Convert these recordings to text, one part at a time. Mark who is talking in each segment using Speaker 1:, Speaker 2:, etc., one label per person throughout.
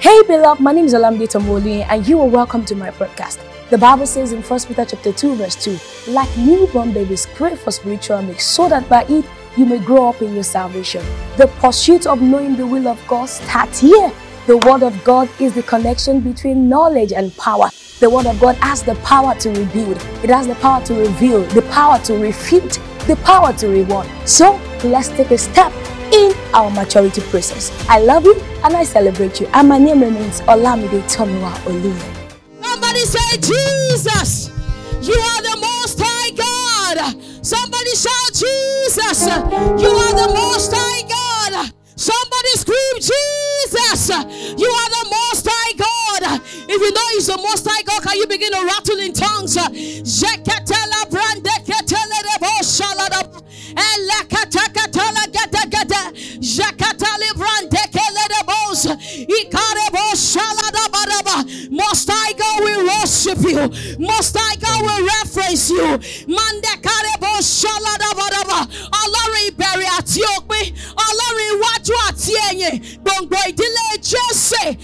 Speaker 1: Hey beloved, my name is Olamide Tomoli and you are welcome to my podcast. The Bible says in 1 Peter chapter 2 verse 2, like newborn babies, crave for spiritual milk so that by it you may grow up in your salvation. The pursuit of knowing the will of God starts here. The word of God is the connection between knowledge and power. The word of God has the power to rebuild. It has the power to reveal, the power to refute, the power to reward. So let's take a step in our maturity process. I love you and I celebrate you. And my name remains Olamide Tomiwa Oluyen.
Speaker 2: Somebody say, Jesus, you are the most high God. Somebody shout, Jesus, you are the most high God. Somebody scream, Jesus, you are the most high God. If you know He's the most high God, can you begin to rattle in tongues? say,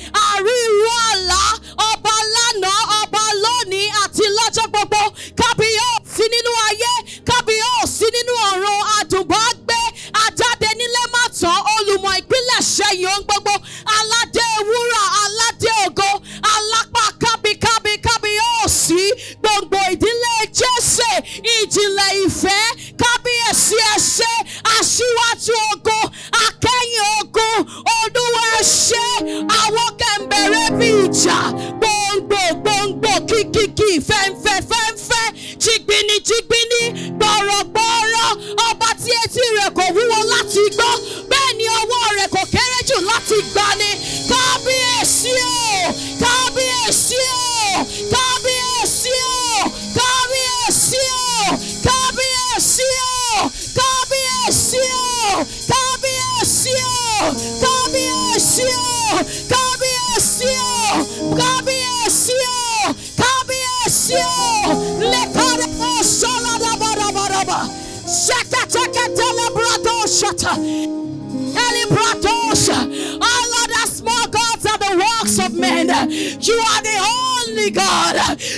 Speaker 2: 下。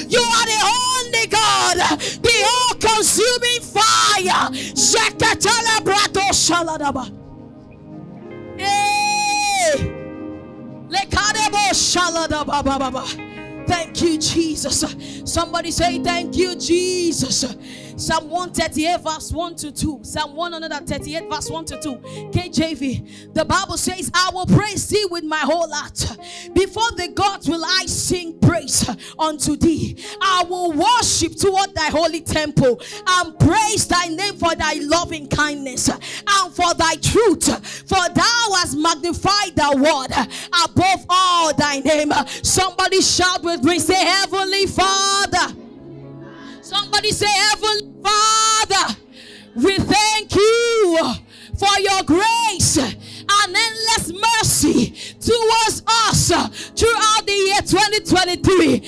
Speaker 2: You are the only God. The all consuming fire. Thank you, Jesus. Somebody say, Thank you, Jesus. Psalm 138, verse 1 to 2. Psalm 138, verse 1 to 2. KJV. The Bible says, I will praise thee with my whole heart. Before the gods will I sing praise unto thee. I will worship toward thy holy temple and praise thy name for thy loving kindness and for thy truth. For thou hast magnified thy word above all thy name. Somebody shout with me, say, Heavenly Father. Somebody say, Heavenly Father, we thank you for your grace and endless mercy towards us throughout the year 2023.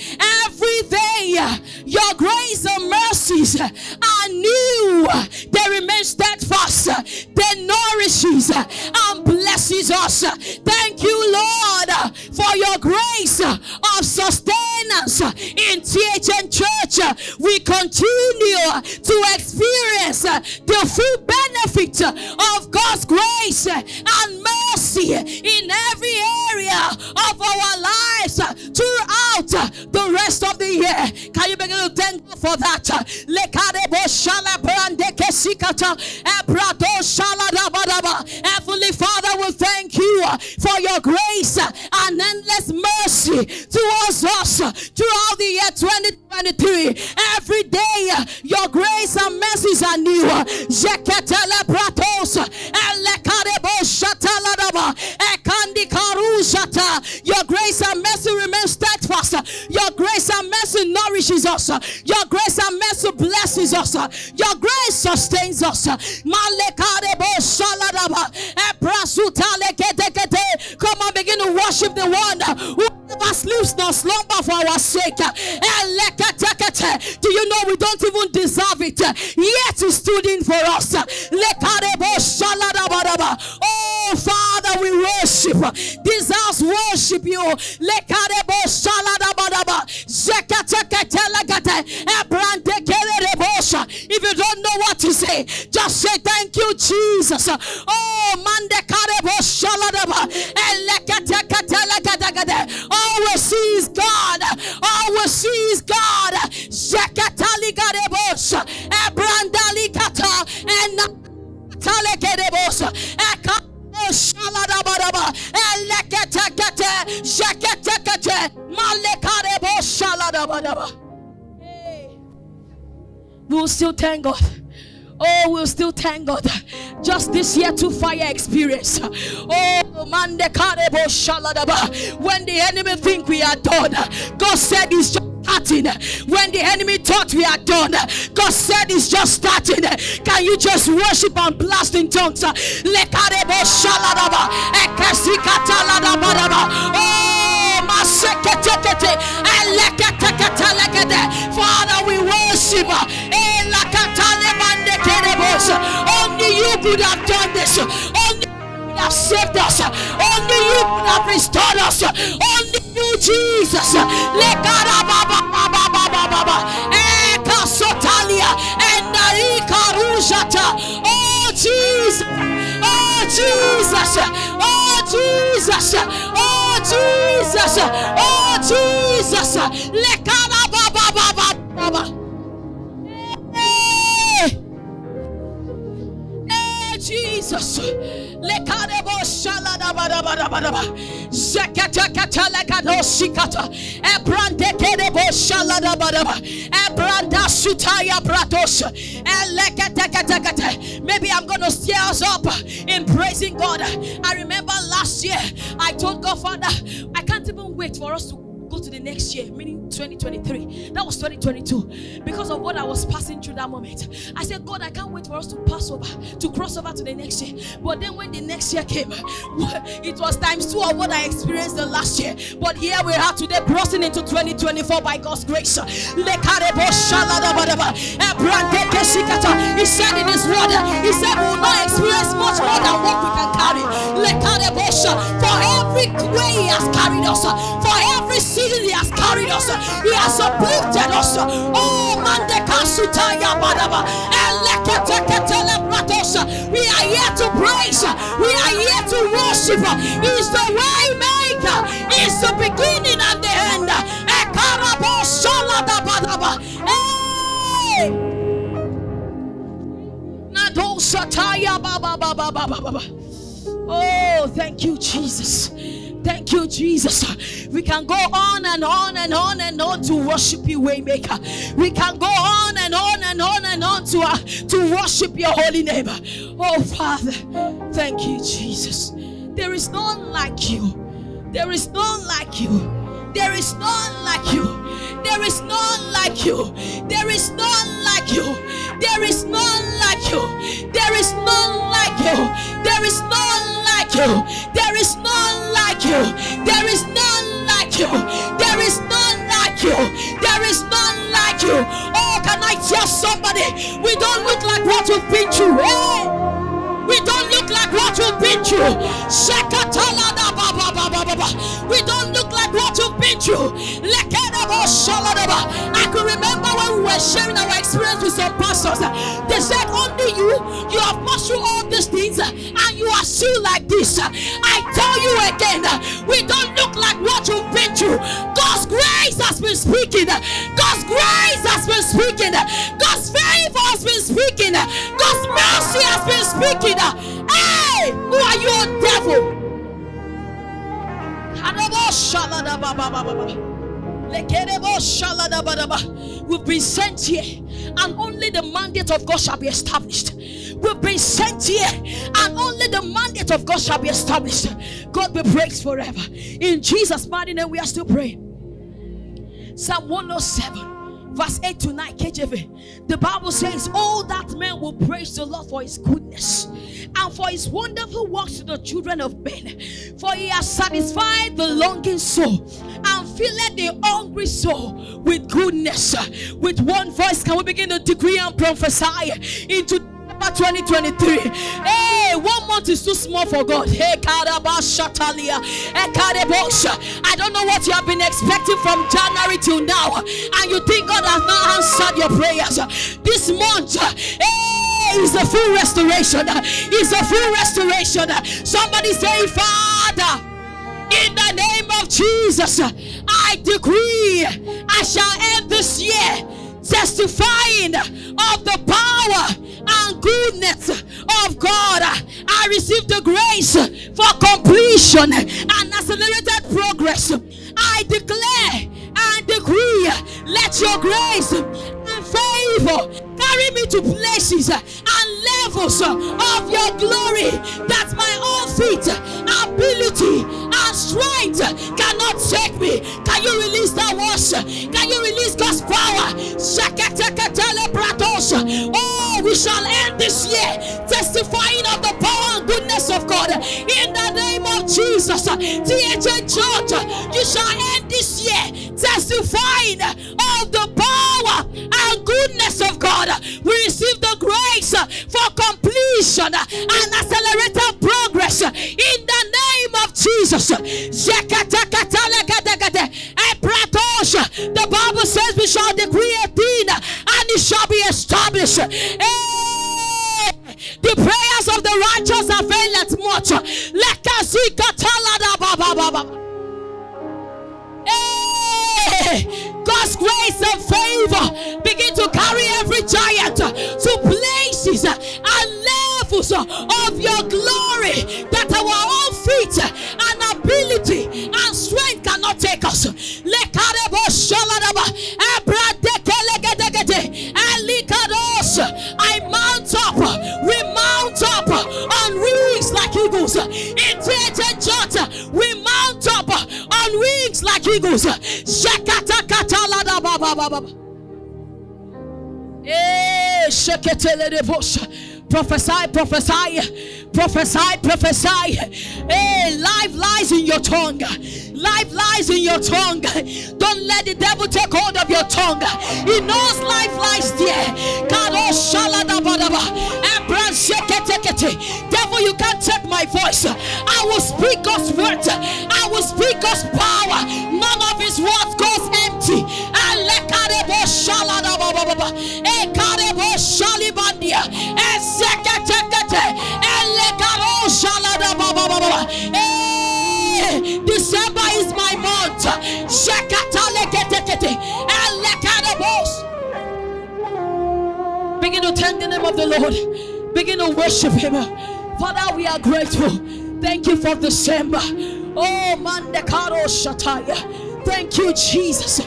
Speaker 2: Every day, your grace and mercies are new. They remain steadfast. They nourishes and blesses us. Thank you, Lord, for your grace of sustenance in THN Church. We continue to experience Uh, the full benefit uh, of God's grace uh, and mercy in every area of our lives throughout the rest of the year. Can you begin to thank God for that? Heavenly Father, we thank you for your grace and endless mercy towards us throughout the year 2023. Mercies are new. Shataladaba, ekandi karushata. Your grace and mercy remain steadfast. Your grace and mercy nourishes us. Your grace and mercy blesses us. Your grace sustains us. Come on, begin to worship the one who never sleeps nor slumber for our sake. Do you know we don't? Yet he stood in for us. Oh, Father, we worship. This house worship you. If you don't know what to say, just say thank you, Jesus. Oh, mande We'll still thank God. Oh, we'll still thank God. Just this year, two fire experience. Oh, man. When the enemy think we are done, God said He's just starting. When the enemy thought we are done, God said it's just starting. Can you just worship and blast in tongues? Lekarebo shaladaba. Oh. Father, we worship. Only you could have done this. Only you have saved us. Only you could have restored us. Only you, Jesus. Oh, Jesus. Oh, Jesus. Oh, Jesus. Oh, Jesus. Oh, Jesus. Hey. Hey, Jesus. Shaladabadabadabadaba. Zeketeketelekadoshikata. Ebrandekerebo shaladabadaba. Ebranda sutaya bratos. Maybe I'm going to steer us up in praising God. I remember last year I told God, Father, I can't even wait for us to go to the next year, meaning 2023. That was 2022. Because of what I was passing through that moment. I said, God, I can't wait for us to pass over, to cross over to the next year. But then when the next year came, it was times two of what I experienced the last year. But here we are today, crossing into 2024 by God's grace. He said in his word, He said, We will not us, He has uplifted us. Oh, Mandekasutaya Badaba. Eleketeketelebratos. We are here to praise, we are here to worship. He's the way maker, He's the beginning and the end. Hey! Oh, thank you, Jesus. Thank you, Jesus. We can go on and on and on and on to worship you, Waymaker. We can go on and on and on and on to, uh, to worship your holy name. Oh, Father, thank you, Jesus. There is none like you. There is none like you. There is none like you. There is none like you. There is none like you. There is none like you. There is none like you. There is none like you. There is none you. There is none like you. There is none like you. There is none like you. Oh, can I tell somebody? We don't look like what we've been through. Hey! We don't look like what we've been through. We don't look like what we've been through. You like this. I tell you again, we don't look like what you've been through. God's grace has been speaking. God's grace has been speaking. God's favor has been speaking. God's mercy has been speaking. Hey, who are you, devil? We've been sent here, and only the mandate of God shall be established. We've been sent here, and only the mandate of God shall be established. God be praised forever. In Jesus' mighty name, we are still praying. Psalm 107, verse 8 to 9, KJV. The Bible says, All that man will praise the Lord for his goodness and for his wonderful works to the children of men. For he has satisfied the longing soul and filled the hungry soul with goodness. With one voice, can we begin to decree and prophesy into 2023. Hey, one month is too small for God. Hey, Karabashatalia. I don't know what you have been expecting from January till now, and you think God has not answered your prayers. This month, hey, is a full restoration. Is a full restoration. Somebody say, Father. In the name of Jesus, I decree I shall end this year testifying of the power and goodness of God. I receive the grace for completion and accelerated progress. I declare and decree, let your grace and favor carry me to places and levels of your glory that my own feet, ability, and strength cannot take me. Can you release that worship? Can you release God's power? Oh, we shall end this year testifying of the power and goodness of God in the name of Jesus. Uh, THN Church, uh, you shall end this year testifying of the power and goodness of God. We receive the grace uh, for completion and accelerated progress in the name of Jesus. The Bible says we shall decree a thing and it shall be established. Hey, eh, the prayers of the righteous availeth much. Hey, eh, God's grace and favor begin to carry every giant to places and levels of your glory that our own feet and ability and strength cannot take us. Eh, de Prophesy, prophesy, prophesy, prophesy. Hey, life lies in your tongue. Life lies in your tongue. Don't let the devil take hold of your tongue. He knows life lies there. Oh, Devil, you can't take my voice. I will speak God's word. I will speak God's power. None of his words goes empty. Eh, December is my month. Begin to thank the name of the Lord. Begin to worship Him. Father, we are grateful. Thank you for December. Oh, Mandekaro Shataya. Thank you, Jesus.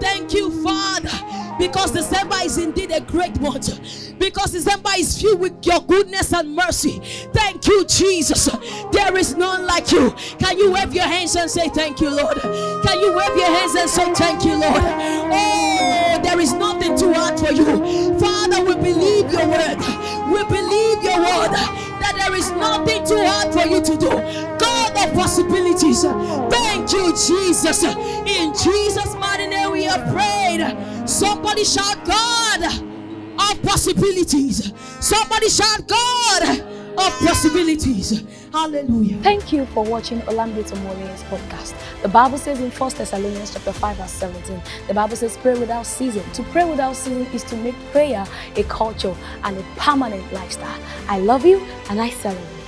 Speaker 2: Thank you, Father, because December is indeed a great month. Because December is filled with your goodness and mercy. Thank you, Jesus. There is none like you. Can you wave your hands and say thank you, Lord? Can you wave your hands and say thank you, Lord? Oh, there is nothing too hard for you. Father, we believe your word. We believe your word that there is nothing too hard for you to do. God of possibilities. Thank you, Jesus. In Jesus' mighty name we have prayed. Somebody shout, God of possibilities. Somebody shout, God of possibilities. Hallelujah.
Speaker 1: Thank you for watching Olamide Tomoline's podcast. The Bible says in 1 Thessalonians chapter 5 verse 17, the Bible says pray without ceasing. To pray without ceasing is to make prayer a culture and a permanent lifestyle. I love you and I celebrate.